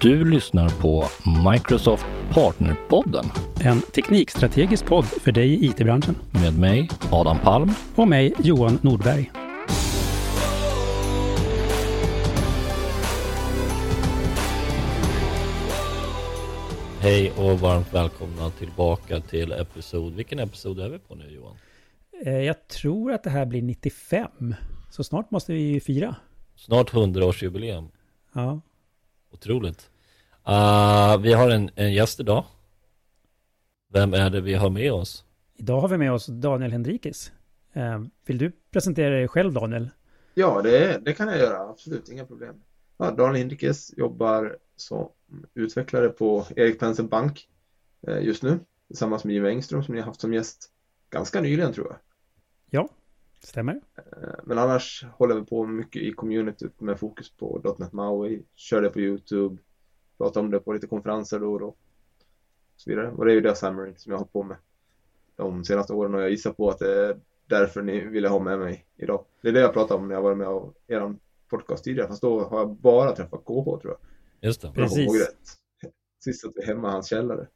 Du lyssnar på Microsoft Partnerpodden En teknikstrategisk podd för dig i IT-branschen. med mig, Adam Palm. Och mig, Johan Nordberg. Hej och varmt välkomna tillbaka till episod. Vilken episod är vi på nu Johan? Eh, Jag tror att det här blir 95. Så snart måste vi ju fira. Snart 100-årsjubileum. Ja. Otroligt. Uh, vi har en, en gäst idag. Vem är det vi har med oss? Idag har vi med oss Daniel Henrikes. Eh, Vill du presentera dig själv Daniel? Ja, det, det kan jag göra. Absolut, inga problem. Ja, Daniel Inrikes jobbar som utvecklare på Erik Penser Bank eh, just nu tillsammans med Jimmy Engström som ni har haft som gäst ganska nyligen tror jag. Ja, stämmer. Eh, Men annars håller vi på mycket i communityt med fokus på .NET MAUI, kör det på YouTube, pratar om det på lite konferenser då och då. Och så vidare. Och det är ju det Xamarin som jag har hållit på med de senaste åren och jag gissar på att det är därför ni ville ha med mig idag. Det är det jag pratade om när jag var med av er podcast tidigare, fast då har jag bara träffat KH tror jag. Just det. Precis. Sist att vi är hemma i hans källare.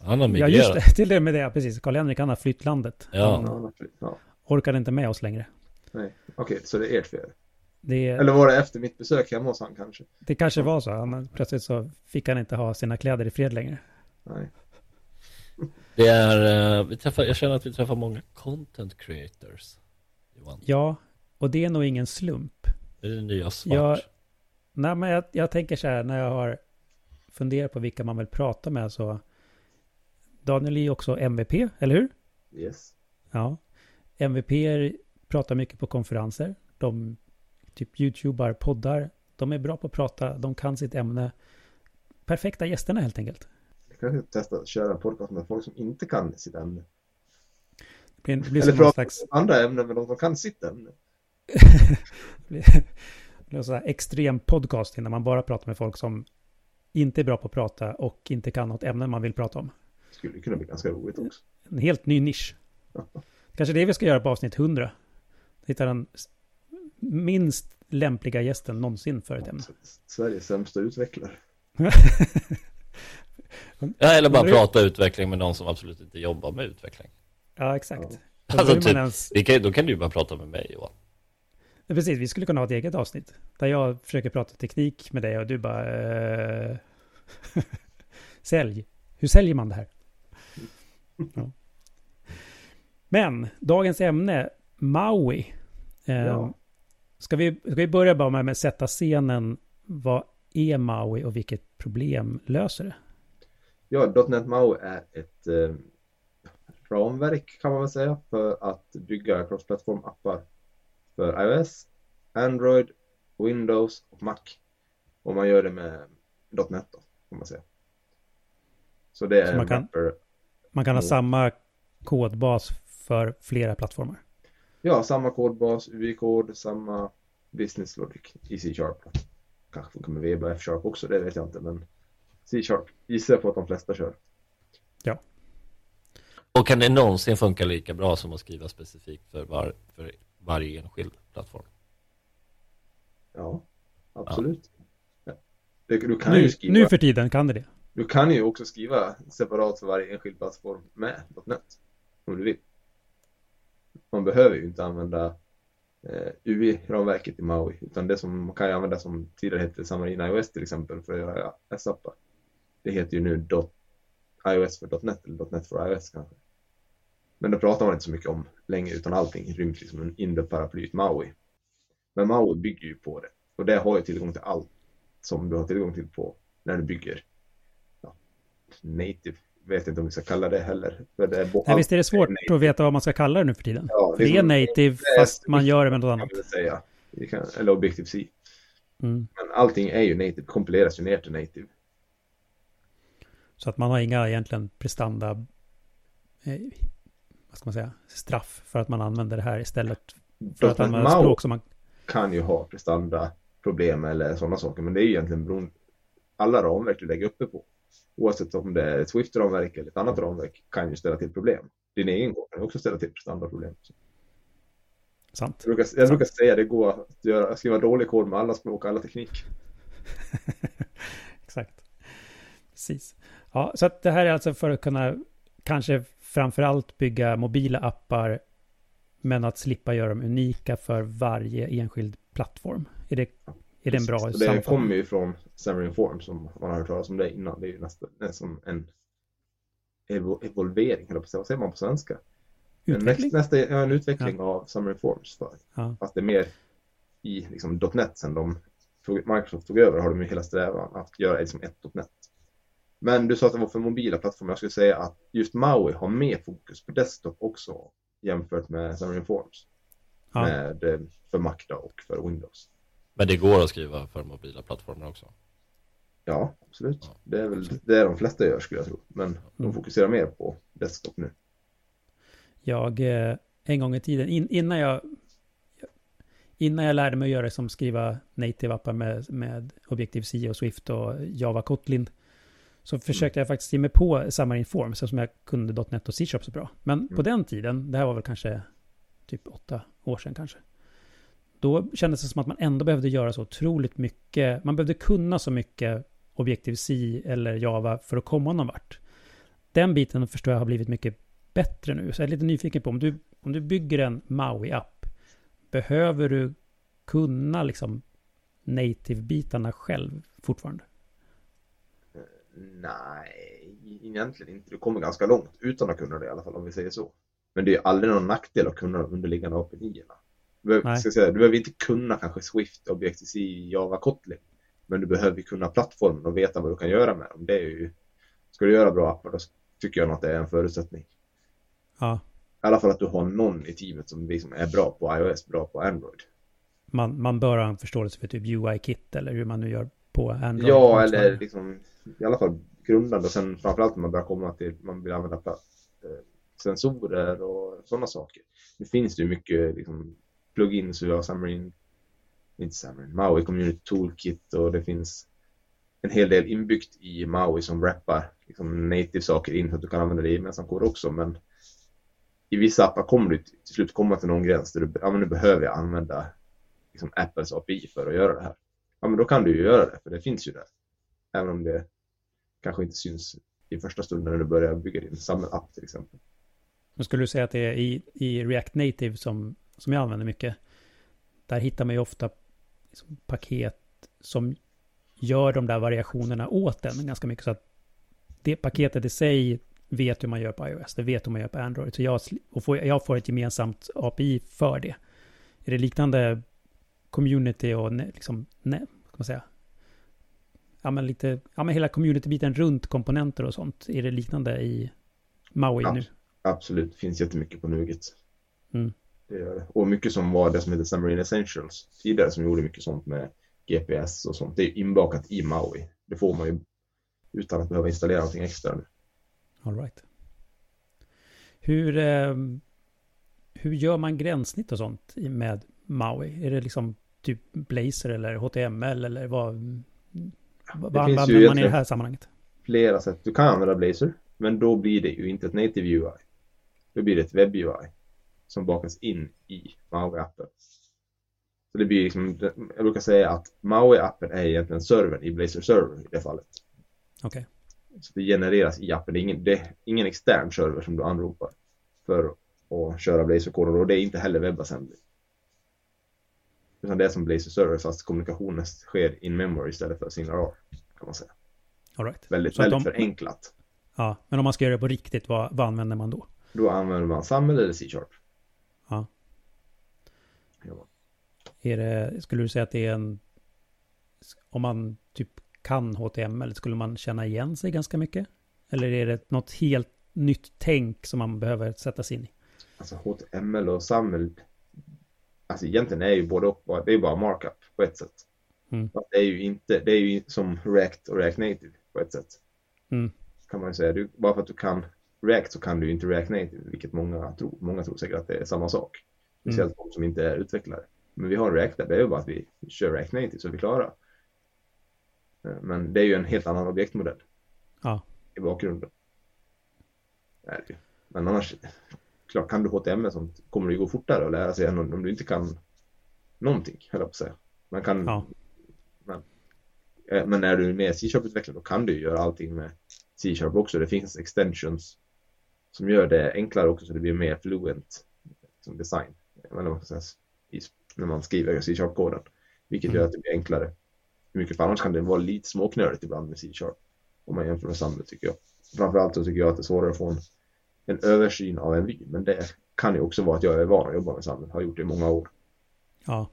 Han har Ja, just migrerat. det. Till det med det. Precis. Karl-Henrik han har flytt landet. Ja. Han Ja, ja. Orkar inte med oss längre. Nej, okej, så det är ert fel. Det, Eller var det efter mitt besök hemma hos han kanske? det kanske var så. Han, plötsligt så fick han inte ha sina kläder i fred längre. Nej. Det är, eh, vi träffar, jag känner att vi träffar många content creators. Johan, Ja, och det är nog ingen slump. det är det nya svart. Ja. Nej, men jag, jag tänker så här när jag har funderat på vilka man vill prata med så Daniel är ju också MVP, eller hur? Yes. Ja. MVP pratar mycket på konferenser. De typ YouTubar, poddar. De är bra på att prata, de kan sitt ämne. Perfekta gästerna helt enkelt. Jag kan testa att köra en podcast med folk som inte kan sitt ämne. Det blir, det blir Eller prata slags andra ämnen med de som kan sitt ämne. det blir en sån här extrem podcasting när man bara pratar med folk som inte är bra på att prata och inte kan något ämne man vill prata om. Skulle kunna bli ganska roligt också. En helt ny nisch. Kanske det vi ska göra på avsnitt 100. Hitta den minst lämpliga gästen någonsin för ett ämne. Sveriges sämsta utvecklare. Ja, eller bara prata utveckling med någon som absolut inte jobbar med utveckling. Ja, exakt. Ja. Då Alltså, typ- ens- kan, då kan du ju bara prata med mig Johan. Ja, Precis, vi skulle kunna ha ett eget avsnitt. Där jag försöker prata teknik med dig och du bara... Eh... Sälj. Hur säljer man det här? Ja. Men, dagens ämne, Maui. Eh, Ja. ska, vi, ska vi börja bara med att sätta scenen. Vad är Maui och vilket problem löser det? Ja, .NET MAU är ett eh, ramverk kan man väl säga för att bygga cross-platform-appar för iOS, Android, Windows och Mac. Och man gör det med .NET då, kan man säga. Så det är Så man kan-. Man kan ha Mm. samma kodbas för flera plattformar. Ja, samma kodbas, UI-kod, samma business logic i C-sharp. Kanske funkar med VB och F-sharp också, det vet jag inte, men C-sharp gissar jag på att de flesta kör. Och kan det någonsin funka lika bra som att skriva specifikt för, var, för varje enskild plattform? Ja, absolut. Ja. Du, du, kan ju Nu, skriva, nu för tiden kan det det. du kan ju också skriva separat för varje enskild plattform med .NET om du vill. Man behöver ju inte använda eh, UI-ramverket i MAUI utan det som man kan ju använda som tidigare hette Xamarin iOS till exempel för att göra S-appar. Det heter ju nu dot, iOS för .NET eller .NET för iOS kanske. Men det pratar man inte så mycket om längre utan allting ryms liksom under paraplyet MAUI. Men MAUI bygger ju på det och det har ju tillgång till allt som du har tillgång till på när du bygger ja, native. Vet inte om vi ska kalla det heller. För det är Nej, visst är det svårt native. att veta vad man ska kalla det nu för tiden. Ja, För det är native det är fast man gör det med något annat. säga. Kan, eller Objective-C. Mm. Men allting är ju native, kompileras ju ner till native. Så att man har inga egentligen prestanda, eh, vad ska man säga, straff för att man använder det här istället för att .NET använda språk som man... kan ju ha prestanda problem eller sådana saker, men det är ju egentligen beroende alla ramverk du lägger uppe på. Oavsett om det är ett Swift-ramverk eller ett annat ramverk kan ju ställa till problem. Din egen kod kan också ställa till prestandaproblem. Sant. Jag brukar, jag brukar säga det går att göra, skriva dålig kod med alla språk och alla teknik. Exakt. Precis. Ja, så det här är alltså för att kunna kanske framförallt bygga mobila appar men att slippa göra dem unika för varje enskild plattform. Är det, är det en bra Precis. Det kommer ju från Xamarin Form som man har hört talas om det innan. Det är ju nästan, nästan en evo, evolvering, eller vad säger man på svenska? Utveckling? En, nästa, ja, en utveckling ja. av Xamarin Forms. För. Ja. Fast det är mer i liksom, .NET sen de tog, Microsoft tog över har de ju hela strävan att göra liksom ett .NET. Men du sa att det var för mobila plattformar. Jag skulle säga att just Maui har mer fokus på desktop också jämfört med Xamarin Forms. Ja. Med, eh, för Mac och för Windows. Men det går att skriva för mobila plattformar också. Ja, absolut. Ja. Det är väl det de flesta gör skulle jag tro. Men de Mm. fokuserar mer på desktop nu. Jag, eh, en gång i tiden, in, innan jag Innan jag lärde mig att göra som skriva native-appar med, med Objective-C och Swift och Java Kotlin så försökte jag faktiskt ge mig på Xamarin Forms som jag kunde .NET och C-sharp så bra. Men på Mm. den tiden, det här var väl kanske typ åtta år sedan kanske. Då kändes det som att man ändå behövde göra så otroligt mycket. Man behövde kunna så mycket Objective-C eller Java för att komma någon vart. Den biten förstår jag har blivit mycket bättre nu. Så jag är lite nyfiken på om du, om du bygger en Maui-app. Behöver du kunna liksom native-bitarna själv fortfarande? Nej, egentligen inte. Du kommer ganska långt utan att kunna det i alla fall om vi säger så. Men det är aldrig någon nackdel att kunna de underliggande API-erna. Du, behöver- ska säga, du behöver inte kunna kanske Swift, Objective-C, Java, Kotlin. Men du behöver kunna plattformen och veta vad du kan göra med dem. Det är ju, ska du göra bra appar då tycker jag nog att det är en förutsättning. Ja, I alla fall att du har någon i teamet som liksom är bra på iOS, bra på Android. man, man bör ha en förståelse för typ UI-kit eller hur man nu gör på Android. Ja, eller liksom i alla fall grundande och sen framförallt när man börjar komma till man vill använda eh, sensorer och sådana saker. Nu finns det ju mycket liksom, plugin så vi har Xamarin, inte Xamarin, Maui Community Toolkit och det finns en hel del inbyggt i Maui som wrappar liksom, native-saker in så att du kan använda det i gemensam kod också. Men i vissa appar kommer du till slut komma till någon gräns där du ja, men nu behöver jag använda liksom, Apples API för att göra det här. Ja, men då kan du ju göra det, för det finns ju där. Även om det kanske inte syns i första stunden när du börjar bygga din sammelapp till exempel. Men skulle du säga att det är i, i React Native som, som jag använder mycket, där hittar man ju ofta liksom paket som gör de där variationerna åt en ganska mycket. Så att det paketet i sig vet hur man gör på iOS, det vet hur man gör på Android. Så jag, och får, jag får ett gemensamt API för det. Är det liknande community och ne, liksom, ne, ska man säga? Ja men lite, ja men hela community-biten runt komponenter och sånt. Är det liknande i Maui Ja. nu? Absolut, det finns jättemycket på Nuget. Mm. Och mycket som var det som heter Xamarin Essentials tidigare som gjorde mycket sånt med GPS och sånt. Det är inbakat i Maui. Det får man ju utan att behöva installera någonting extra nu. All right. Hur, eh, hur gör man gränssnitt och sånt med Maui? Är det liksom typ Blazor eller HTML eller vad, vad använder man i det här sammanhanget? Flera sätt. Du kan använda Blazor, men då blir det ju inte ett native UI. Då blir det ett webb-UI som bakas in i Maui-appen. Så det blir liksom, jag brukar säga att Maui-appen är egentligen servern i Blazor Server i det fallet. Okej. Så det genereras i appen. Det är ingen, det är ingen extern server som du anropar för att köra Blazor-koden och det är inte heller WebAssembly. Utan det är som Blazor Server fast kommunikationen sker in memory istället för Signar R kan man säga. All right. Väldigt, Så väldigt de- förenklat. Ja, men om man ska göra det på riktigt, vad, vad använder man då? Då använder man SAML eller C-sharp. Ja. Ja. Är det, skulle du säga att det är en... Om man typ kan HTML, skulle man känna igen sig ganska mycket? Eller är det något helt nytt tänk som man behöver sätta sig in i? Alltså HTML och SAML. Alltså egentligen är ju både och det är bara markup på ett sätt. Mm. Det är ju inte, det är ju som React och React Native på ett sätt. Mm. Kan man ju säga. Du, bara för att du kan React så kan du inte React Native, vilket många tror. Många tror säkert att det är samma sak. Speciellt de som inte är utvecklare. Men vi har React där, det är ju bara att vi kör React Native så är vi klara. Eh, Men det är ju en helt annan objektmodell Ja, i bakgrunden. Är. Men annars, klart kan du HTML sånt kommer det ju gå fortare att lära sig än om du inte kan någonting, höll jag på att säga. Man kan, ja. men eh, men när du är mer C-sharp-utvecklare då kan du göra allting med C-sharp också. Det finns extensions som gör det enklare också så det blir mer fluent som design. Eller vad man säga, när man skriver C-sharp-koden. Vilket mm. gör att det blir enklare. Mycket för annars kan det vara lite småknöligt ibland med C-sharp. Om man jämför med Samlet tycker jag. Framförallt så tycker jag att det är svårare att få en, en översyn av en vy. Men det kan ju också vara att jag är van att jobba med Samlet. Har gjort det i många år. Ja.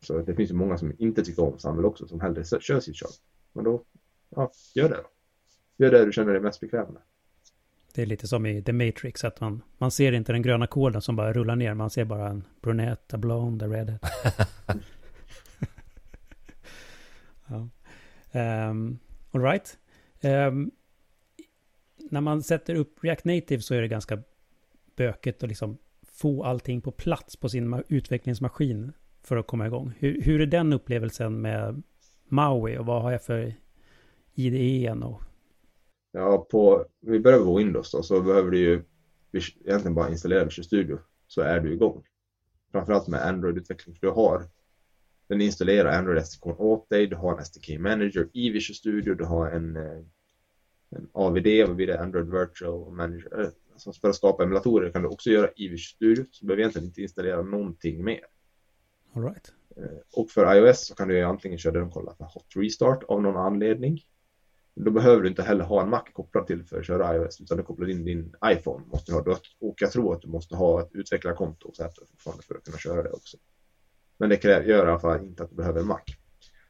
Så det finns ju många som inte tycker om Samvel också, som hellre kör C-sharp. Men då, ja, gör det då. Gör det du känner dig mest bekväm med. Det är lite som i The Matrix, att man, man ser inte den gröna koden som bara rullar ner, man ser bara en brunette, a blonde, a redhead. ja. Um, all right. Um, när man sätter upp React Native så är det ganska bökigt att liksom få allting på plats på sin utvecklingsmaskin för att komma igång. Hur, hur är den upplevelsen med Maui och vad har jag för IDE och Ja, på, vi börjar på Windows då, så behöver du ju egentligen bara installera Visual Studio så är du igång. Framförallt med Android-utveckling, för du har den installerar Android SDK åt dig, du har en SDK Manager i Visual Studio, du har en, eh, en AVD, vad blir det, Android Virtual Manager. Alltså för att skapa emulatorer kan du också göra i Visual Studio, så du behöver egentligen inte installera någonting mer. All right. Eh, och för iOS så kan du antingen köra den kolla för Hot Restart av någon anledning då behöver du inte heller ha en Mac kopplad till för att köra iOS, utan du kopplar in din iPhone. Måste du ha. Och jag tror att du måste ha ett utvecklarkonto och för att kunna köra det också. Men det kräver, gör i alla fall inte att du behöver en Mac.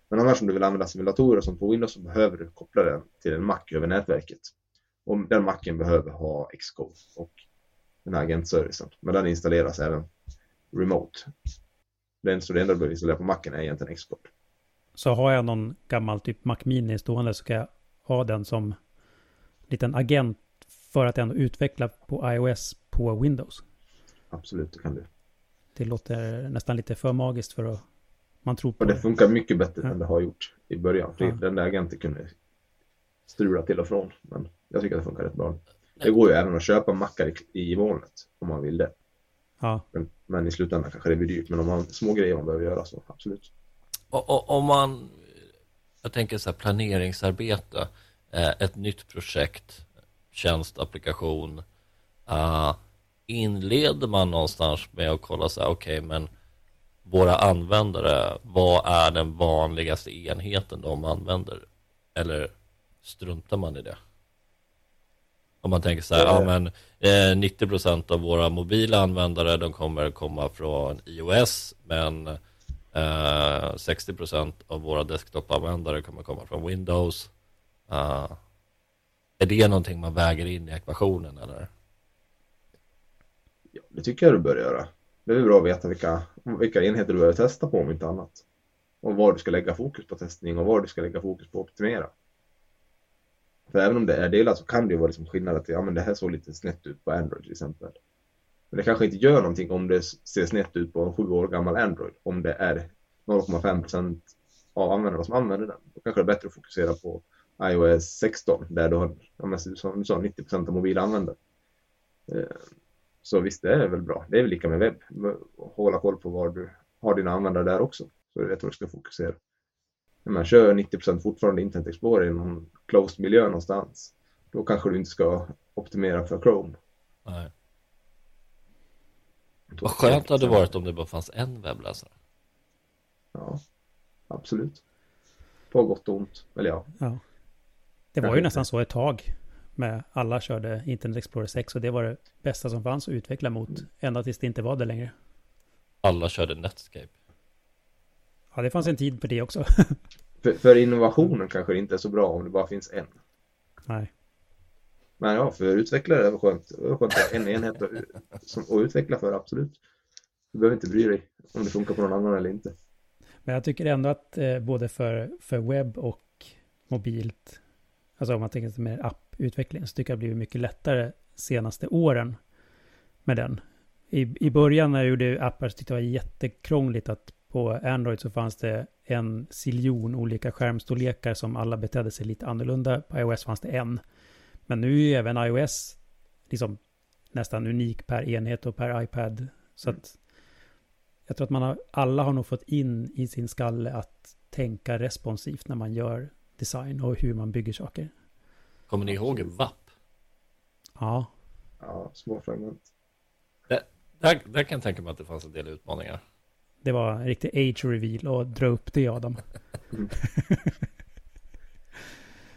Men annars om du vill använda simulatorer som på Windows så behöver du koppla den till en Mac över nätverket. Och den Macen behöver ha Xcode och den här agentservicen. Men den installeras även remote. Den, så det enda du behöver installera på Macen är egentligen Xcode. Så har jag någon gammal typ Mac Mini stående så kan jag ha den som liten agent för att ändå utveckla på iOS på Windows. Absolut, det kan du. Det låter nästan lite för magiskt för att man tror på och det. funkar mycket bättre ja. än det har gjort i början. Ja. Den där agenten kunde strula till och från. Men jag tycker att det funkar rätt bra. Det går ju även att köpa mackar i, molnet om man vill det. Ja. Men, men, i slutändan kanske det blir dyrt. Men om man små grejer man behöver göra så absolut. Och, och, om man jag tänker så här planeringsarbete, eh, ett nytt projekt, tjänstapplikation. Uh, eh, inleder man någonstans med att kolla så här, okej, okay, men våra användare, vad är den vanligaste enheten de använder? Eller struntar man i det? Om man tänker så här, ja men eh, 90 procent av våra mobila användare, de kommer komma från iOS, men Eh, 60% av våra desktop-användare kommer komma från Windows. Uh, är det någonting man väger in i ekvationen eller? Ja, det tycker jag du bör göra. Det är bra att veta vilka, vilka enheter du behöver testa på om inte annat. Och var du ska lägga fokus på testning och var du ska lägga fokus på att optimera. För även om det är delat så kan det ju vara liksom skillnad att ja, men det här såg lite snett ut på Android till exempel. Men det kanske inte gör någonting om det ser snett ut på en sju år gammal Android. Om det är 0,5 procent av användarna som använder den. Då kanske det är bättre att fokusera på iOS 16 där du har, som du sa, 90 procent av mobila användare. Eh, så visst, det är väl bra. Det är väl lika med webb. Hålla koll på var du har dina användare där också. Så du vet vad du ska fokusera. När man kör 90 procent fortfarande Internet Explorer i någon closed miljö någonstans. Då kanske du inte ska optimera för Chrome. Nej. Vad skönt det hade varit om det bara fanns en webbläsare. Ja, absolut. På gott och ont. Eller ja. ja. Det var ju nästan så ett tag. Med alla körde Internet Explorer 6 och det var det bästa som fanns att utveckla mot. Mm. Ända tills det inte var det längre. Alla körde Netscape. Ja, det fanns en tid för det också. för, för innovationen kanske det inte är så bra om det bara finns en. Nej. Men ja, för utvecklare det var skönt. Det var skönt att ha en enhet att, som, att utveckla för, absolut. Du behöver inte bry dig om det funkar på någon annan eller inte. Men jag tycker ändå att eh, både för, för webb och mobilt, alltså om man tänker sig mer apputveckling, så tycker jag det blivit mycket lättare senaste åren med den. I, i början när jag gjorde appar så tyckte jag det var jättekrångligt att på Android så fanns det en ziljon olika skärmstorlekar som alla betedde sig lite annorlunda. På iOS fanns det en. Men nu är ju även iOS liksom nästan unik per enhet och per iPad. Så att jag tror att man har, alla har nog fått in i sin skalle att tänka responsivt när man gör design och hur man bygger saker. Kommer ni ihåg VAP? Ja, Ja, små fragment. Där, där kan jag tänka mig att det fanns en del utmaningar. det var en riktig age reveal och dra upp det Adam.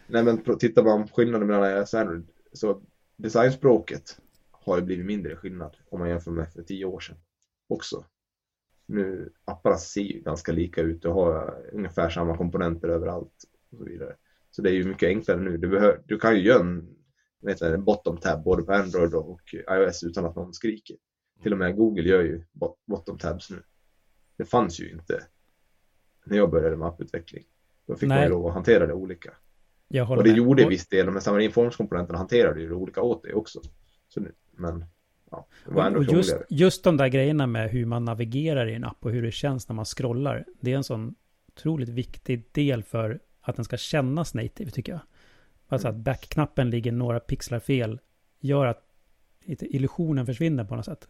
Nej men tittar man på skillnaden mellan Android så designspråket har ju blivit mindre skillnad om man jämför med för tio år sedan också. Nu apparna ser ju ganska lika ut och har ungefär samma komponenter överallt och så vidare. Så det är ju mycket enklare nu. Du, behöver, du kan ju göra en, vet jag, en bottom tab både på Android och iOS utan att någon skriker. Till och med Google gör ju bot- bottom tabs nu. Det fanns ju inte när jag började med apputveckling. Då fick man Nej. ju lov att hantera det olika. Jag Och det med. gjorde Och- viss del, men Xamarin-formskomponenterna hanterade ju det olika åt det också. Så nu, men ja, det var ändå Och just, just de där grejerna med hur man navigerar i en app och hur det känns när man scrollar. Det är en sån otroligt viktig del för att den ska kännas native tycker jag. Alltså att backknappen ligger några pixlar fel gör att illusionen försvinner på något sätt.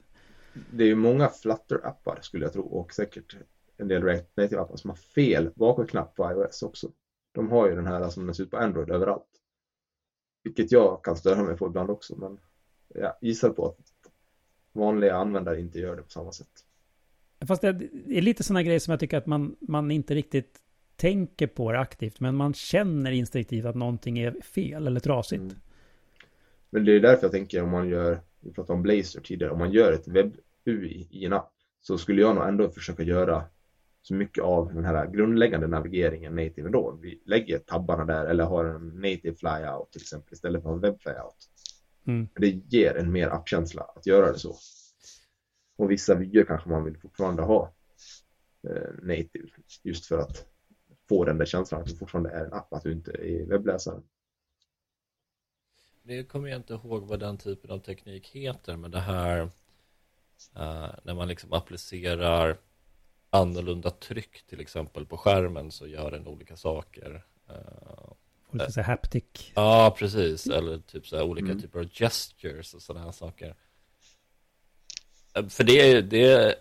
Det är ju många Flutter-appar skulle jag tro och säkert en del React Native-appar som har fel bakåtknapp på iOS också. De har ju den här som den ser ut på Android överallt. Vilket jag kan störa mig på ibland också, men jag gissar på att vanliga användare inte gör det på samma sätt. Fast det är lite sådana grejer som jag tycker att man, man inte riktigt tänker på det aktivt. Men man känner instinktivt att någonting är fel eller trasigt. Mm. Men det är därför jag tänker om man gör, vi pratade om Blazor tidigare, om man gör ett webb-UI i en app så skulle jag nog ändå försöka göra så mycket av den här grundläggande navigeringen native ändå. Vi lägger tabbarna där eller har en native flyout till exempel istället för en webb flyout. Mm. Det ger en mer appkänsla att göra det så. Och vissa vyer kanske man vill fortfarande ha eh, native just för att få den där känslan att det fortfarande är en app, att du inte är i webbläsaren. Det kommer jag inte ihåg vad den typen av teknik heter, men det här eh, när man liksom applicerar annorlunda tryck till exempel på skärmen så gör den olika saker. Eh, Och lite så haptic. Ja, precis. Eller typ så här olika Mm. typer av gestures och sådana här saker. Eh, För det är ju, det,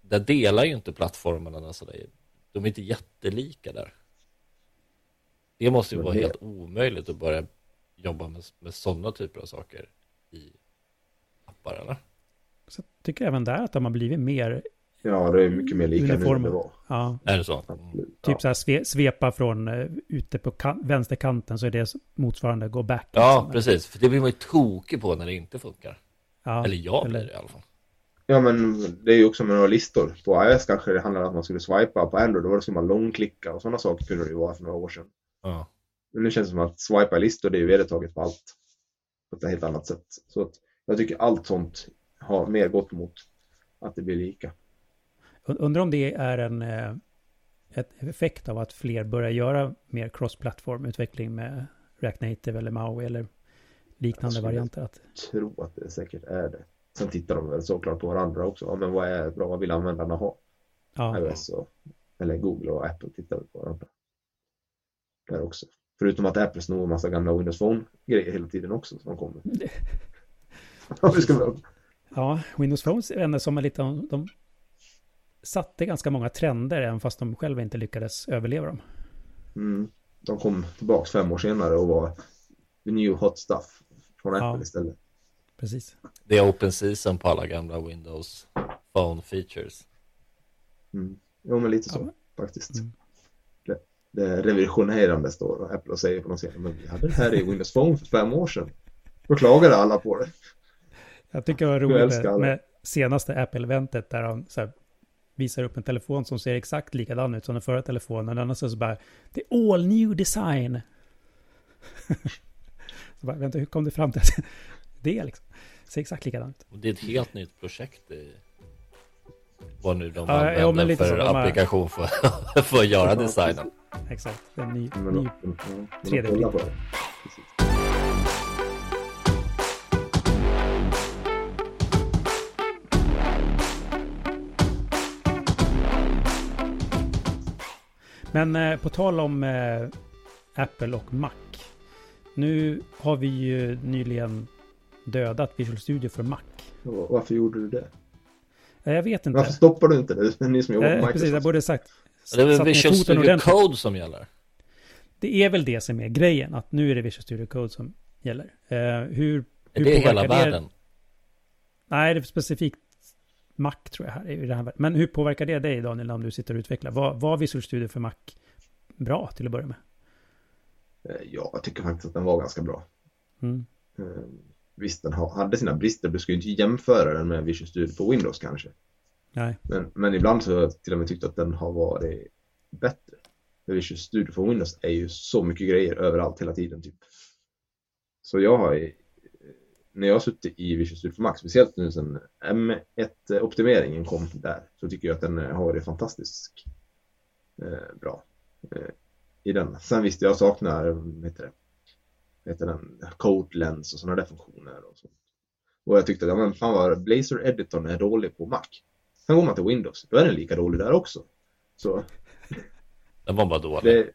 där delar ju inte plattformarna så det är, de är inte jättelika där. Det måste ju Men vara det- helt omöjligt att börja jobba med, med sådana typer av saker i appar, eller? Så jag tycker även där att de har blivit mer, Ja, det är mycket mer lika nu än det var. ja, Är det så? Absolut. typ ja. så här sve, svepa från uh, ute på kan, vänsterkanten så är det motsvarande go back. Ja, liksom. precis. För det blir man ju tokig på när det inte funkar. Ja, Eller jag blir eller- det i alla fall. Ja, men det är ju också med några listor. På iOS kanske det handlar om att man skulle swipa. På Android då var det som man långklicka och sådana saker kunde det ju vara för några år sedan. Ja. Men nu känns det som att swipa listor, det är ju vedertaget på allt. På ett helt annat sätt. Så att jag tycker allt sånt har mer gått mot att det blir lika. Und- Undrar om det är en eh, ett effekt av att fler börjar göra mer cross-plattform-utveckling med React Native eller Maui eller liknande varianter. Att, Tro att det säkert är det. Sen tittar de väl såklart på varandra också. Ja, men vad är bra? Vad vill användarna ha? ja, iOS och, eller Google och Apple tittar på varandra. Där också. Förutom att Apple snor en massa gamla Windows Phone-grejer hela tiden också som kommer. Ja, Windows Phone är det som är lite... De satte ganska många trender även fast de själva inte lyckades överleva dem. mm, de kom tillbaks fem år senare och var the new hot stuff från Apple Ja. istället. Precis. Det är open season på alla gamla Windows Phone features. Mm. Jo, men lite så Ja. faktiskt. Mm. Det, det är revolutionerande står Apple och säger på någon scen. Men vi hade det här i Windows Phone för fem år sedan. Då klagade alla på det. Jag tycker det var roligt med senaste Apple-eventet där de så här, visar upp en telefon som ser exakt likadan ut som den förra telefonen. Annars så bara, det är all new design. så bara, vänta, hur kom det fram till att det liksom? Ser exakt likadant ut. Och det är ett helt nytt projekt. I, vad nu de ja, använder ja, för applikation för, för att göra designen. Exakt, en ny, ny 3D-bild. Men de 3D kollar på det. Precis. Men eh, på tal om eh, Apple och Mac. Nu har vi ju nyligen dödat Visual Studio för Mac. Och Varför gjorde du det? Eh, Jag vet inte. Varför stoppar du inte det? Det är ni som jobbar på Eh, Microsoft. precis, jag borde sagt, Det är väl Visual Studio ordentligt. Code som gäller? Det är väl det som är grejen, att nu är det Visual Studio Code som gäller. Eh, hur, Är hur det hela påverkar det- världen? Nej, det är specifikt Mac tror jag här. i det här. Men hur påverkar det dig Daniel om du sitter och utvecklar? Var, var Visual Studio för Mac bra till att börja med? Eh, Ja, jag tycker faktiskt att den var ganska bra. Mm. Eh, Visst, den ha- hade sina brister. Du ska ju inte jämföra den med Visual Studio på Windows kanske. Nej, Men, men ibland så har jag till och med tyckt att den har varit bättre. För Visual Studio på Windows är ju så mycket grejer överallt hela tiden typ. Så jag har när jag har suttit i Visual Studio för Mac, speciellt nu sen M1-optimeringen kom där, så tycker jag att den har varit fantastiskt eh, bra eh, i den. Sen visst, jag saknar, vad heter det, vad heter den, Code Lens och sådana där funktioner och så. Och jag tyckte att, ja men fan vad Blazor Editorn är dålig på Mac. Sen går man till Windows, då är den lika dålig där också. Så Den var bara dålig. det,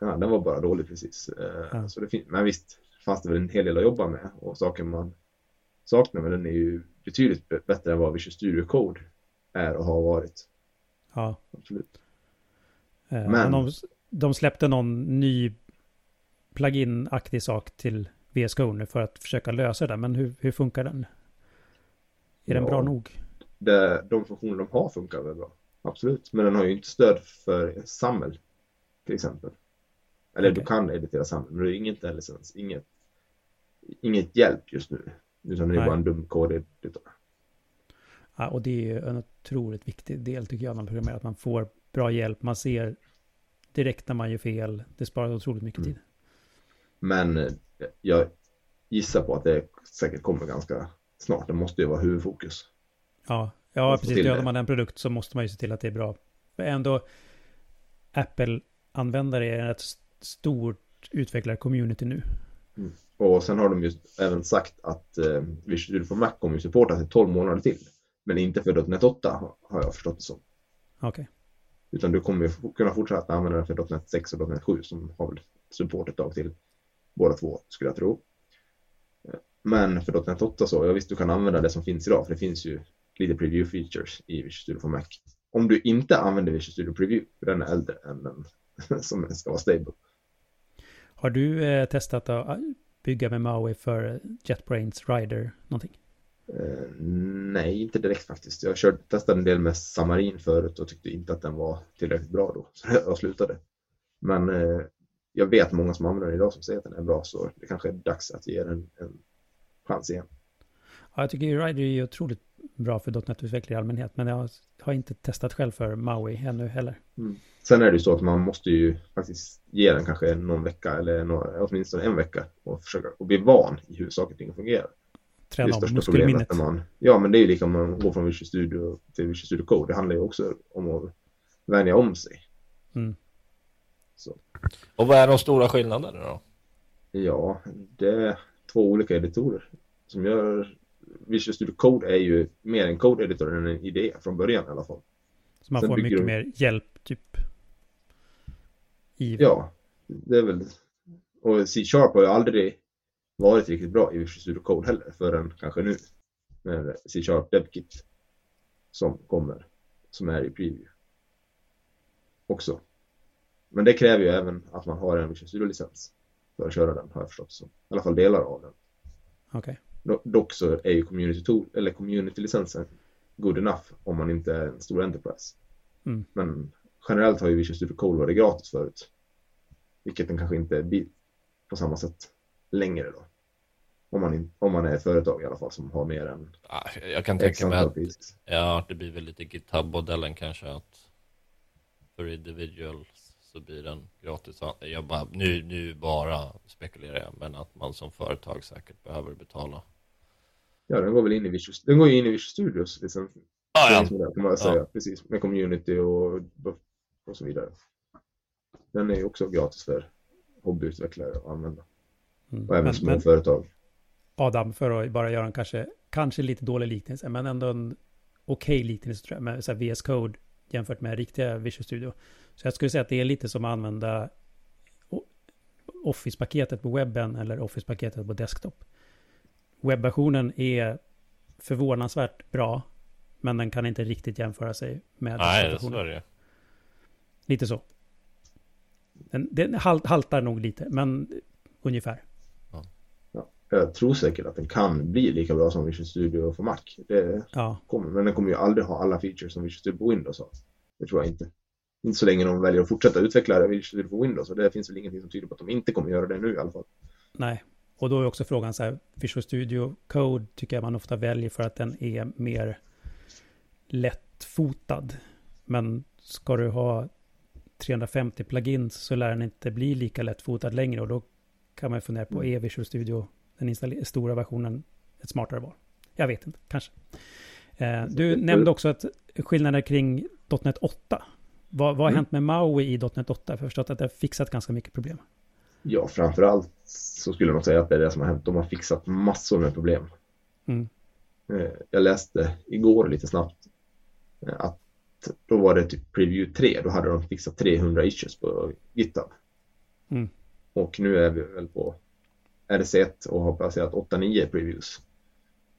ja, den var bara dålig precis. Eh, Ja. Så det fin- men visst fanns det väl en hel del att jobba med och saker man saknar, men den är ju betydligt bättre än vad Visual Studio Code är och har varit. ja. Absolut. Eh, Men- Men de, de släppte någon ny plugin-aktig sak till VS Code nu för att försöka lösa det. Men hur, hur funkar den? Är den Ja. bra nog? Det, de funktioner de har funkar väl bra. Absolut. Men den har ju inte stöd för SAML till exempel. Eller du Okej. kan editera SAML, men det är inget licens, inget, inget hjälp just nu. Utan det är bara en dum kodeditor. Ja, och det är en otroligt viktig del tycker jag man programmerar. Att man får bra hjälp. Man ser direkt när man gör fel. Det sparar otroligt mycket Mm. tid. Men eh, jag gissar på att det säkert kommer ganska snart. Det måste ju vara huvudfokus. Ja, ja precis. Gör man en produkt så måste man ju se till att det är bra. För ändå Apple-användare är ett st- stort utvecklar-community nu. Och sen har de ju även sagt att eh, Studio för Mac kommer ju supportas i 12 månader till. Men inte för .NET 8 har- jag förstått det som. Okej. Utan du kommer ju kunna fortsätta använda den för .NET 6 och .NET 7 som har väl support ett tag till båda två skulle jag tro. Eh, Men för .NET 8 så, ja visst du kan använda det som finns idag för det finns ju lite preview features i Visual Studio för Mac. Om du inte använder Visual Studio Preview, för den är äldre än den som ska vara stable. Har du eh, testat att bygga med Maui för JetBrains Rider någonting? Eh, nej, inte direkt faktiskt. Jag körde, testade en del med Samarin förut och tyckte inte att den var tillräckligt bra då. Så jag slutade. Men eh, jag vet många som använder den idag som säger att den är bra så det kanske är dags att ge den en chans igen. Ja, jag tycker Rider är otroligt bra för .NET-utvecklare i allmänhet. Men jag har inte testat själv för Maui ännu heller. Sen är det ju så att man måste ju faktiskt ge den kanske någon vecka eller några, åtminstone en vecka och försöka och bli van i hur saker och ting fungerar. Det är Träna största problemet när man, ja men det är ju lika om man går från Visual Studio till Visual Studio Code. Det handlar ju också om att vänja om sig. Mm. Så. Och vad är de stora skillnaderna då? Ja, det är två olika editorer som gör Visual Studio Code är ju mer en code editor än en idé från början i alla fall. Så man Sen får mycket du- mer hjälp, typ. I, Ja, det är väl och C-sharp har ju aldrig varit riktigt bra i Visual Studio Code heller förrän kanske nu med C-sharp DevKit som kommer som är i preview också. Men det kräver ju även att man har en Visual Studio-licens för att köra den har jag förstått så. I alla fall delar av den. Okej. Do- Dock så är ju community tool, eller community-licensen good enough om man inte är en stor enterprise. Mm. Men generellt har ju Visual Studio Code varit gratis förut. Vilket den kanske inte blir på samma sätt längre då. Om man, om man är ett företag i alla fall som har mer än Jag kan tänka mig att ja, det blir väl lite GitHub-modellen kanske att för individuals så blir den gratis. Jag bara, nu, nu bara spekulerar jag, men att man som företag säkert behöver betala. Ja, den går väl in i Visual, den går in i Visual Studios liksom, Ah, ja. modell, kan man säga. Precis, med community och, och så vidare. Den är ju också gratis för hobbyutvecklare att använda. Mm. Och även Men, små men företag. Adam, för att bara göra en kanske, kanske lite dålig liknelse, men ändå en okej liknelse tror jag, med så här VS Code jämfört med riktiga Visual Studio. Så jag skulle säga att det är lite som att använda Office-paketet på webben eller Office-paketet på desktop. Webbversionen är förvånansvärt bra, men den kan inte riktigt jämföra sig med Nej, det är det. Lite så. Den, den halt, haltar nog lite, men ungefär. Ja, jag tror säkert att den kan bli lika bra som Visual Studio för Mac. Det Ja, kommer, men den kommer ju aldrig ha alla features som Visual Studio på Windows har. Det tror jag inte. Inte så länge de väljer att fortsätta utveckla Visual Studio på Windows och det finns väl ingenting som tyder på att de inte kommer göra det nu i alla fall. nej. Och då är också frågan så här, Visual Studio Code tycker jag man ofta väljer för att den är mer lättfotad. Men ska du ha 350 plugins så lär den inte bli lika lättfotad längre och då kan man fundera på, är Visual Studio, den stora versionen, ett smartare val? Jag vet inte, kanske. Eh, du nämnde också att skillnader kring .NET 8. Vad, vad har Mm. hänt med MAUI i .NET 8? Jag har förstått att det har fixat ganska mycket problem. Ja, framförallt så skulle nog säga att det är det som har hänt. De har fixat massor med problem. Mm. Eh, Jag läste igår lite snabbt eh, att då var det typ Preview 3. Då hade de fixat 300 issues på GitHub. Mm. Och nu är vi väl på RC1 och har passerat 8-9 previews.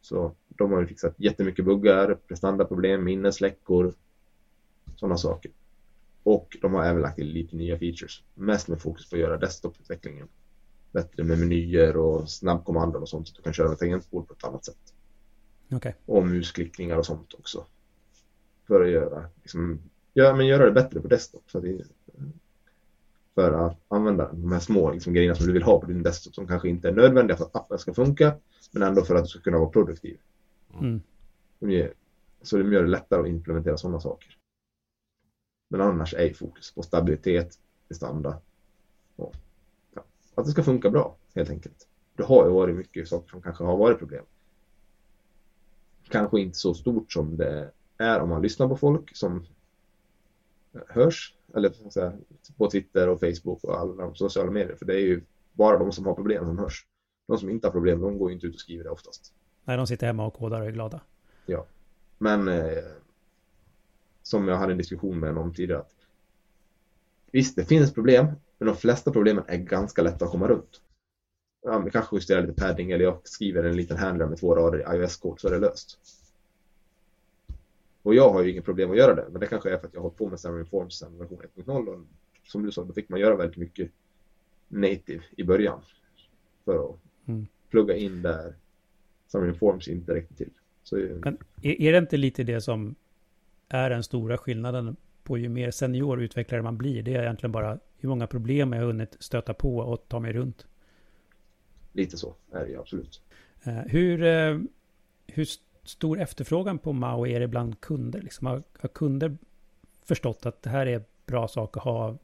Så de har ju fixat jättemycket buggar, prestandaproblem, minnesläckor, sådana saker. Och de har även lagt till lite nya features. Mest med fokus på att göra desktoputvecklingen bättre med menyer och snabbkommandon och sånt. Så du kan köra med tangentbord på ett annat sätt. Okej. Och musklickningar och sånt också. För att göra, liksom, ja, men göra det bättre på desktop. Så att för att använda de här små liksom, grejerna som du vill ha på din desktop som kanske inte är nödvändiga för att appen ska funka. Men ändå för att du ska kunna vara produktiv. Mm. Så de gör det lättare att implementera sådana saker. Men annars är fokus på stabilitet, prestanda och ja, att det ska funka bra helt enkelt. Det har ju varit mycket saker som kanske har varit problem. Kanske inte så stort som det är om man lyssnar på folk som hörs eller säga, på Twitter och Facebook och alla de sociala medier. För det är ju bara de som har problem som hörs. De som inte har problem, de går ju inte ut och skriver det oftast. Nej, de sitter hemma och kodar och är glada. Men eh, som jag hade en diskussion med någon tidigare att visst, det finns problem, men de flesta problemen är ganska lätta att komma runt. Ja, kanske justera lite padding eller jag skriver en liten handler med två rader i iOS-kod så är det löst. Och jag har ju inget problem att göra det, men det kanske är för att jag har hållit på med Xamarin Forms sedan version 1.0 och som du sa, då fick man göra väldigt mycket native i början för att Mm. plugga in där Xamarin Forms inte räckte till. Så, eh, Men är, det inte lite det som är den stora skillnaden på ju mer senior utvecklare man blir? Det är egentligen bara hur många problem jag har hunnit stöta på och ta mig runt. lite så är det ju absolut. Eh, hur, eh, hur stor efterfrågan på Maui är det bland kunder? Liksom, har, har kunder förstått att det här är bra sak att ha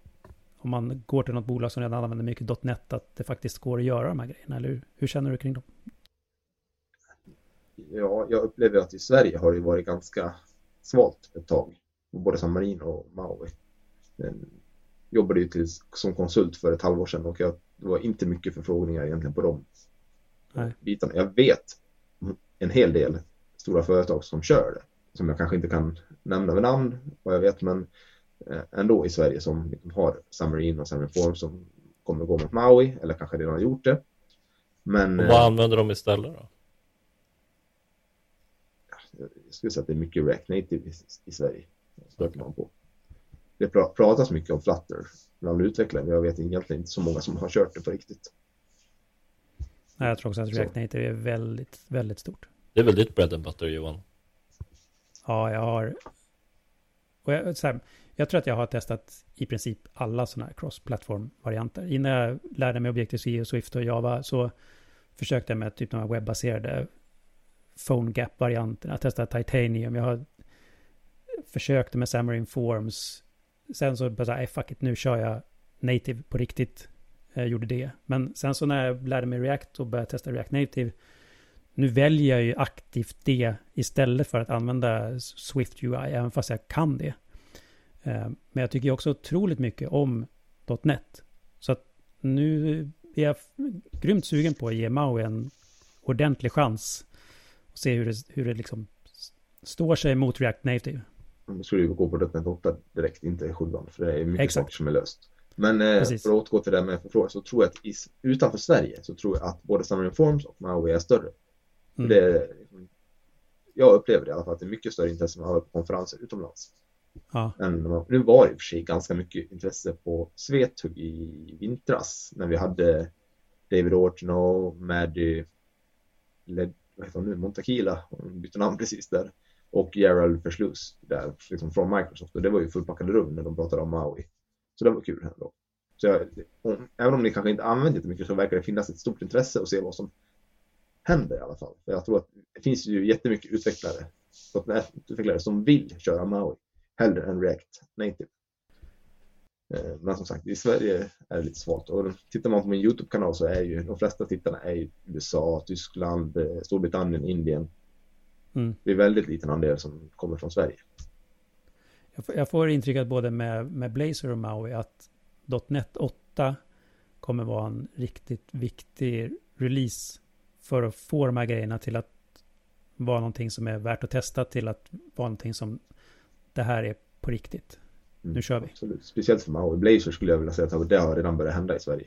om man går till något bolag som redan använder mycket .NET att det faktiskt går att göra de här grejerna? Eller hur, hur känner du kring dem? Ja, jag upplever att i Sverige har det varit ganska svalt ett tag. Både San Marino och Maui. Jag jobbade ju till, som konsult för ett halvår sedan och jag, det var inte mycket förfrågningar egentligen på de Nej. bitarna. Jag vet en hel del stora företag som kör det. Som jag kanske inte kan nämna med namn, vad jag vet, men eh, ändå i Sverige som liksom har Xamarin och Form som kommer gå mot Maui eller kanske redan har gjort det. Men Och eh, vad använder de istället då? jag skulle säga att det är mycket React Native i, i Sverige. Stöter man på. Det pra- pratas mycket om Flutter bland utvecklare, men jag vet egentligen inte så många som har kört det på riktigt. Nej, jag tror också att. React Native är väldigt, väldigt stort. Det är väl ditt bread and butter Johan? Ja, jag har... Och jag, så här, jag tror att jag har testat i princip alla sådana här cross-platform-varianter. Innan jag lärde mig Objective-C och Swift och Java så försökte jag med typ de här webbaserade phone gap-varianterna. Jag testade Titanium, jag har försökt med Xamarin Forms. Sen så bara så här, "Nej, fuck it, nu kör jag native på riktigt. Jag gjorde det. Men sen så när jag lärde mig React och började testa React Native nu väljer jag ju aktivt det istället för att använda Swift UI, även fast jag kan det. Eh, Men jag tycker också otroligt mycket om .NET. Så att nu är jag grymt sugen på att ge Maui en ordentlig chans. Och se hur det, hur det liksom står sig mot React Native. Då skulle vi gå på .NET 8 direkt, inte 7 för det är mycket Exakt. saker som är löst. Men eh, Precis. för att återgå till det här med förfrågan så tror jag att i, utanför Sverige så tror jag att både Xamarin Forms och Maui är större. Mm. det jag upplever det i alla fall att det är mycket större intresse man har på konferenser utomlands. Ja. än vad- nu var det i och för sig ganska mycket intresse på Svethugg i vintras när vi hade David Orton och Maddie Led, vad heter hon nu, Montakila, hon bytte namn precis där och Gerald Verslus där liksom från Microsoft och det var ju fullpackade rum när de pratade om Maui. Så det var kul ändå. Så jag, även om ni kanske inte använder det mycket så verkar det finnas ett stort intresse att se vad som händer i alla fall. För jag tror att det finns ju jättemycket utvecklare, utvecklare som vill köra Maui hellre än React Native. Eh, Men som sagt, i Sverige är det lite svårt. Och tittar man på min YouTube-kanal så är ju de flesta tittarna är USA, Tyskland, eh, Storbritannien, Indien. Mm. Det är väldigt liten andel som kommer från Sverige. Jag får, jag får intrycket både med, med Blazor och Maui att .NET 8 kommer vara en riktigt viktig release för att få de här grejerna till att vara någonting som är värt att testa till att vara någonting som det här är på riktigt. Mm, Nu kör vi. Absolut. Speciellt för Maui. Blazor skulle jag vilja säga att det har redan börjat hända i Sverige.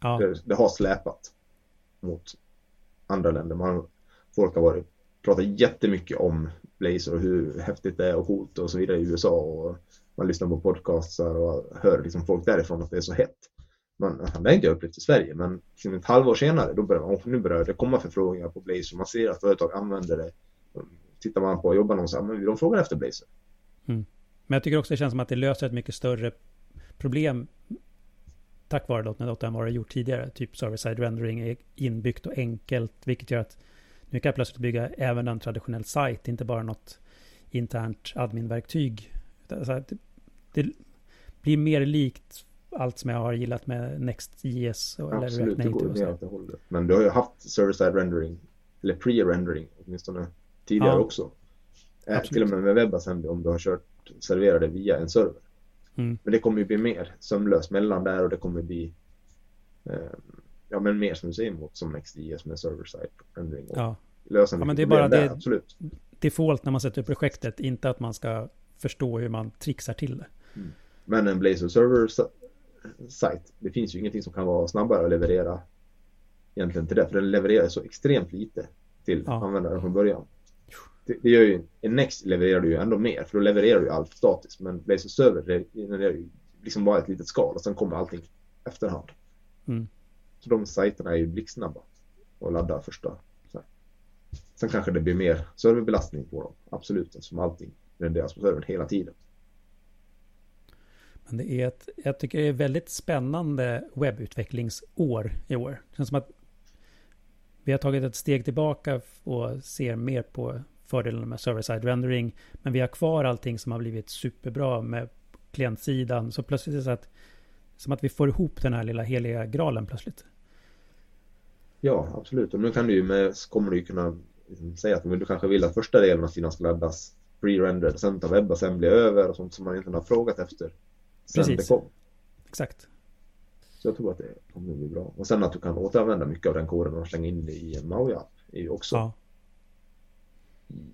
Ja, Det, det har släpat mot andra länder. Man, folk har varit, pratat jättemycket om Blazor och hur häftigt det är och coolt och så vidare i USA. Och man lyssnar på podcastar och hör liksom folk därifrån att det är så hett. Man, det har inte jag upplevt i Sverige, men liksom ett halvår senare då börjar man, nu börjar det komma förfrågningar på Blazer, Man ser att företag använder det. Tittar man på och jobbar någonstans, men de frågar efter Blazor. Mm. men jag tycker också det känns som att det löser ett mycket större problem tack vare .NET 8 än vad det gjort tidigare. Typ server-side rendering är inbyggt och enkelt, vilket gör att nu kan jag plötsligt bygga även en traditionell sajt, inte bara något internt adminverktyg. Det alltså, blir mer likt allt som jag har gillat med Next.js och- eller Absolut, React det går Native. ju Och mer så. åt det hållet. Men du har ju haft server-side rendering, eller pre-rendering åtminstone tidigare Ja. också. Absolut. till och med med WebAssembly om du har kört serverade via en server. Mm. Men det kommer ju bli mer sömlöst mellan där och det kommer bli eh, ja men mer som du säger mot som Next.js med server-side rendering. Och Ja, lösa Ja, men det är bara där, det- absolut. default när man sätter upp projektet, inte att man ska förstå hur man trixar till det. Men en Blazor server site, det finns ju ingenting som kan vara snabbare att leverera egentligen till det, för den levererar så extremt lite till Ja. användaren från början. Det, det gör ju, en Next levererar du ju ändå mer, för då levererar du ju allt statiskt, men Blazor server det genererar ju liksom bara ett litet skal och sen kommer allting efterhand. Mm. Så de sajterna är ju blixtsnabba och ladda första. Här. Sen kanske det blir mer serverbelastning på dem, absolut, eftersom allting renderas på servern hela tiden. Men det är ett, jag tycker det är väldigt spännande webbutvecklingsår i år. Det känns som att vi har tagit ett steg tillbaka och ser mer på fördelarna med server-side rendering. Men vi har kvar allting som har blivit superbra med klientsidan. Så plötsligt är det så att, som att vi får ihop den här lilla heliga graalen plötsligt. Ja, absolut. Och nu kan du ju med, kommer du ju kunna liksom säga att men du kanske vill att första delen av sidan ska laddas pre-rendered, sen tar WebAssembly över och sånt som man inte har frågat efter. Sen Precis. det kom. Exakt. Så jag tror att det kommer bli bra. Och sen att du kan återanvända mycket av den koden och slänga in det i en Maui-app är ju också Ja.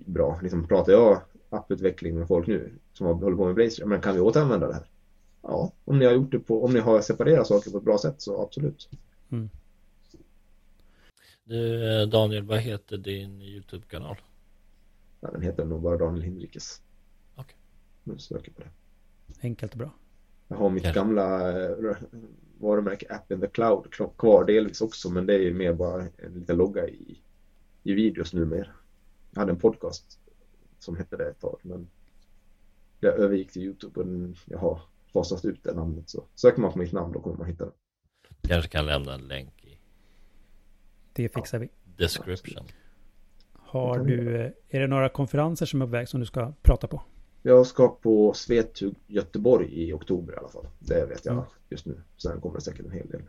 bra. Liksom pratar jag apputveckling med folk nu som har hållit på med Blazor, men kan vi återanvända det här? Ja, om ni har gjort det på, om ni har separerat saker på ett bra sätt så absolut. Du eh, Daniel, vad heter din YouTube-kanal? Ja, den heter nog bara Daniel Hinrikes. Okej. Nu söker på det. Enkelt och bra. Jag har mitt Ja. gamla eh, varumärke App in the Cloud kvar delvis också, men det är ju mer bara en liten logga i, i videos numera. Jag hade en podcast som hette det ett tag, men jag övergick till YouTube och jag har fasat ut det namnet. Så söker man på mitt namn då kommer man hitta det. Kanske kan lämna en länk i Det fixar vi. description. Har du, eh, är det några konferenser som är på väg som du ska prata på? Jag ska på Svetug Göteborg i oktober i alla fall. Det vet jag Mm. just nu. Sen kommer det säkert en hel del.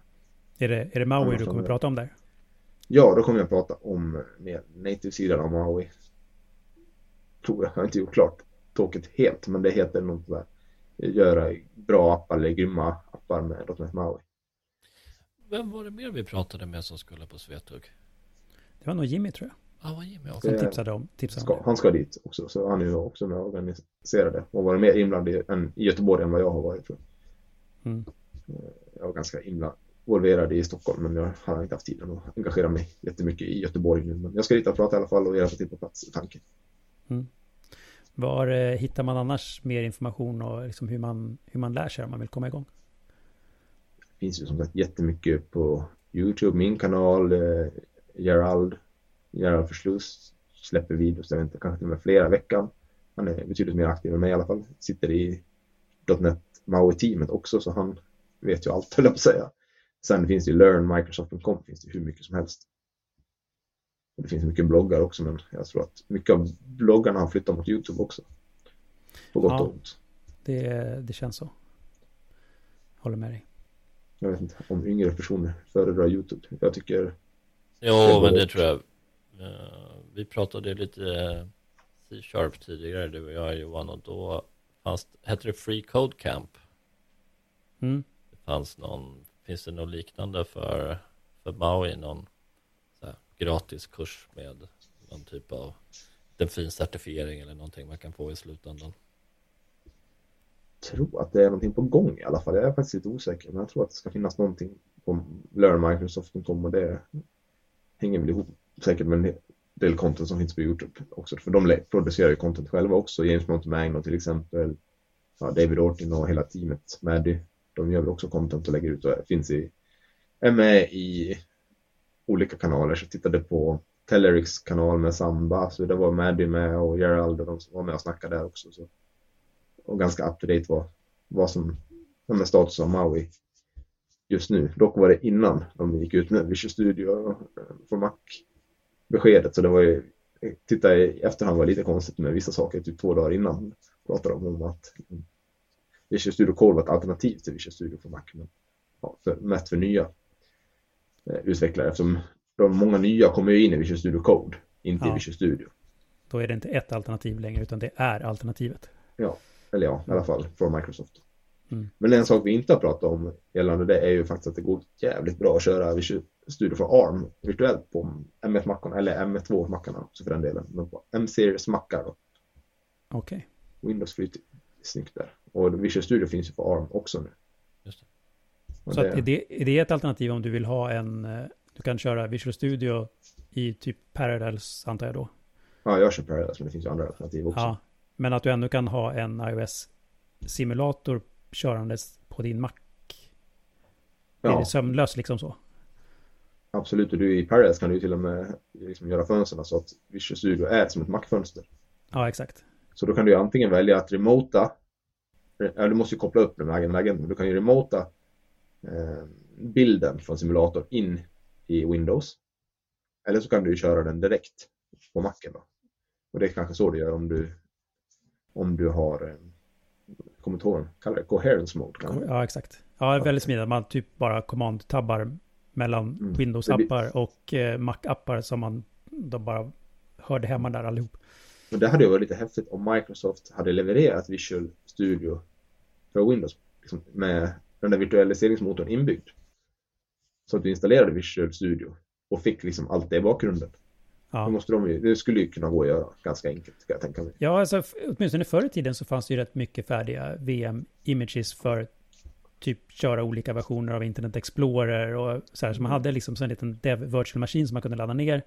Är det, är det Maui Annars du kommer prata om där? Ja, då kommer jag prata om mer native-sidan av Maui. Tror jag. Jag har inte gjort klart tåket helt, men det heter något där. Göra bra appar eller grymma appar med .NET Maui. Vem var det mer vi pratade med som skulle på Svetug? Det var nog Jimmy tror jag. Ja, vad Jimmy. Som Det- tipsade om, tipsade om Ska, det. han ska dit också, så han är ju också med och organiserade och varit mer inblandad i, än, i Göteborg än vad jag har varit. Tror jag. Mm. jag var ganska inblandad, involverad i Stockholm, men jag har inte haft tiden att engagera mig jättemycket i Göteborg nu. Men jag ska dit och prata i alla fall och hjälpa till på plats i tanken. Var eh, hittar man annars mer information och liksom hur, man, hur man lär sig om man vill komma igång? Det finns ju som sagt jättemycket på YouTube, min kanal, eh, Gerald, Gerald Förslust släpper videos, jag vet inte, kanske till och med flera i veckan. Han är betydligt mer aktiv än mig i alla fall. Sitter i .NET Maui-teamet också, så han vet ju allt, höll jag på att säga. Sen finns det ju Learn, Microsoft.com finns det hur mycket som helst. Det finns mycket bloggar också, men jag tror att mycket av bloggarna har flyttat mot YouTube också. På gott Ja. och ont. Det, det känns så. Håller med dig. Jag vet inte om yngre personer föredrar YouTube. Jag tycker, Jo, Det men det tror jag. Eh, vi pratade lite eh, C-sharp tidigare, du och jag Johan, och då fanns, hette det Free Code Camp. Mm. Det fanns någon, finns det något liknande för, för Maui, någon så här, gratis kurs med någon typ av en fin certifiering eller någonting man kan få i slutändan. tror att det är någonting på gång i alla fall. Jag är faktiskt lite osäker, men jag tror att det ska finnas någonting på LearnMicrosoft.com och det hänger väl ihop säkert med en del content som finns på YouTube också. För de producerar ju content själva också. James Montemagno till exempel, ja, David Ortin och hela teamet, Maddy, de gör väl också content och lägger ut och finns i, är med i olika kanaler. Så jag tittade på Teleriks kanal med Samba, så där var Maddy med och Gerald och de som var med och snackade där också. Så och ganska up to date vad, vad som är status av Maui just nu. Dock var det innan de gick ut med Visual Studio eh, för Mac-beskedet. Så det var ju, titta i efterhand var det lite konstigt med vissa saker, typ två dagar innan pratade de om att Visual Studio Code var ett alternativ till Visual Studio för Mac. Men, ja, för, mest för nya eh, utvecklare eftersom de många nya kommer ju in i Visual Studio Code, inte i Ja. Visual Studio. Då är det inte ett alternativ längre utan det är alternativet. Ja, eller ja, i alla fall från Microsoft. Mm. Men en sak vi inte har pratat om gällande det är ju faktiskt att det går jävligt bra att köra Studio för ARM virtuellt på M1-mackarna, eller M2-mackarna också för den delen. Men på M-series-mackar då. Okej. Windows flyter snyggt där. Och Visual Studio finns ju på ARM också nu. Just det. Och Så det, att är, det, är det ett alternativ om du vill ha en... eh, Du kan köra Visual Studio i typ Parallels antar jag då. Ja, jag kör Paradise men det finns ju andra alternativ också. Ja. Men att du ändå kan ha en iOS-simulator körandes på din Mac. Är Ja, det sömnlöst liksom så? Absolut. Och du i Paradise kan du till och med liksom göra fönstren så att Visual Studio är som ett Mac-fönster. Ja, exakt. Så då kan du antingen välja att remota, ja, du måste ju koppla upp den med egen agent, men du kan ju remota eh, bilden från simulatorn in i Windows. Eller så kan du ju köra den direkt på Macen då. Och det är kanske så du gör om du om du har, eh, kommer inte ihåg, kallar det coherence mode kanske. Ja, exakt. Ja, väldigt smidigt. Man typ bara command-tabbar mellan Mm. Windows-appar och eh, Mac-appar som man då bara hörde hemma där allihop. Men det hade ju varit lite häftigt om Microsoft hade levererat Visual Studio för Windows liksom med den där virtualiseringsmotorn inbyggd. Så att du installerade Visual Studio och fick liksom allt det i bakgrunden. Ja, måste de ju, det skulle ju kunna gå att göra ganska enkelt kan jag tänka mig. ja alltså, åtminstone förr i tiden så fanns det ju rätt mycket färdiga VM-images för typ köra olika versioner av Internet Explorer och så här. Så man hade liksom så en liten dev virtual machine som man kunde ladda ner.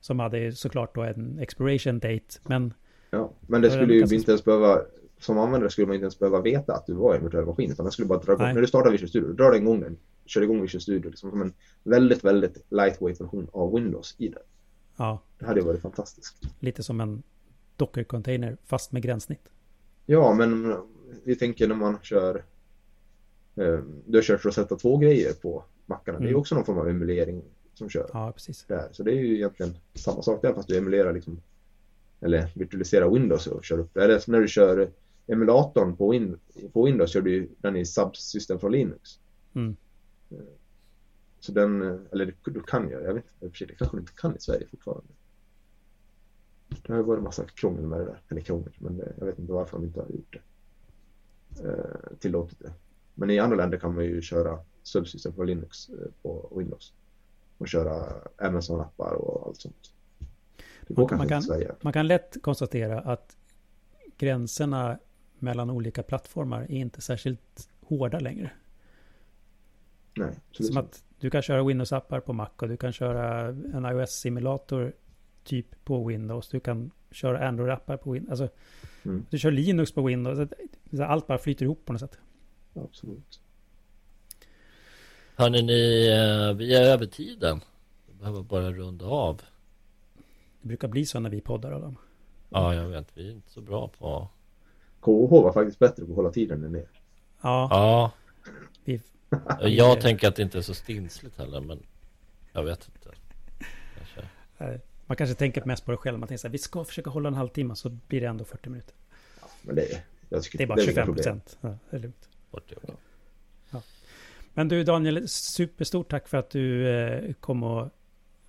Som hade såklart då en expiration date. Men Ja, men det skulle ju ganska inte ens behöva, som användare skulle man inte ens behöva veta att du var i en virtuell maskin utan den skulle bara dra igång, Nej. när du startar Visual Studio, drar den igång den, kör igång Visual Studio liksom som en väldigt, väldigt lightweight version av Windows i det. ja, Det hade ju varit fantastiskt. lite som en Docker-container fast med gränssnitt. Ja, men vi tänker när man kör du har kört Rosetta 2-grejer på mackarna. Det är ju Mm. också någon form av emulering som kör Ja, precis. där. Så det är ju egentligen samma sak där fast du emulerar liksom eller virtualiserar Windows och kör upp det. Eller när du kör emulatorn på, Win på Windows kör du ju den i subsystem från Linux. Mm. Så den, eh, eller du, kan göra, jag vet inte, det kanske du inte kan i Sverige fortfarande. Det har ju varit en massa krångel med det där, eller krångel, men det, jag vet inte varför de inte har gjort det. Eh, tillåtit det. Men i andra länder kan man ju köra subsystem från Linux eh, på Windows. Och köra Amazon-appar och allt sånt. Går Man- kan-. Man kan lätt konstatera att gränserna mellan olika plattformar är inte särskilt hårda längre. Nej, Som att du kan köra Windows-appar på Mac och du kan köra en iOS-simulator typ på Windows. Du kan köra Android-appar på Windows. Alltså, Mm. Du kör Linux på Windows. Allt bara flyter ihop på något sätt. Absolut. Hörni, ni, eh, vi är över tiden. Vi behöver bara runda av. Det brukar bli så när vi poddar. Adam. Ja, jag vet. Vi är inte så bra på... KH var faktiskt bättre på att hålla tiden än er. Ja, Ja, vi, jag tänker att det inte är så stinsligt heller, men jag vet inte. Kanske. man kanske tänker mest på det själv. Man tänker så här, vi ska försöka hålla en halvtimme så blir det ändå 40 minuter. Men det är, Det är bara inga 25 problem. procent. Ja, det är lugnt. Det okej. Men du Daniel, superstort tack för att du eh, kom och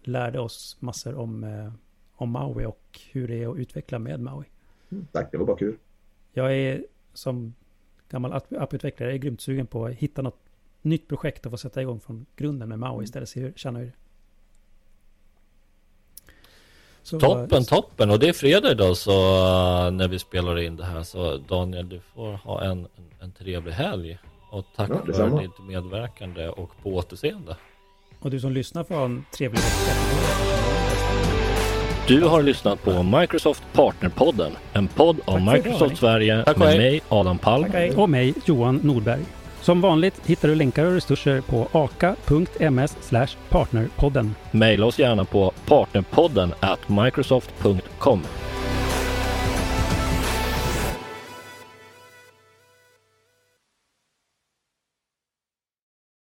lärde oss massor om, eh, om Maui och hur det är att utveckla med Maui. Mm, Tack, det var bara kul. Jag är som gammal app- apputvecklare jag är grymt sugen på att hitta något nytt projekt och få sätta igång från grunden med Maui istället. Se hur, känna hur det så, Toppen, toppen. Och det är fredag idag så uh, när vi spelar in det här så Daniel, du får ha en, en, trevlig helg. Och tack Ja, för ditt medverkande och på återseende. Och du som lyssnar får ha en trevlig vecka. Du har lyssnat på Microsoft Partnerpodden, en podd om idag, Microsoft. Sverige med mig, Adam Palm. Och mig, Johan Nordberg. Som vanligt hittar du länkar och resurser på aka.ms partnerpodden. Maila oss gärna på partnerpodden at microsoft.com.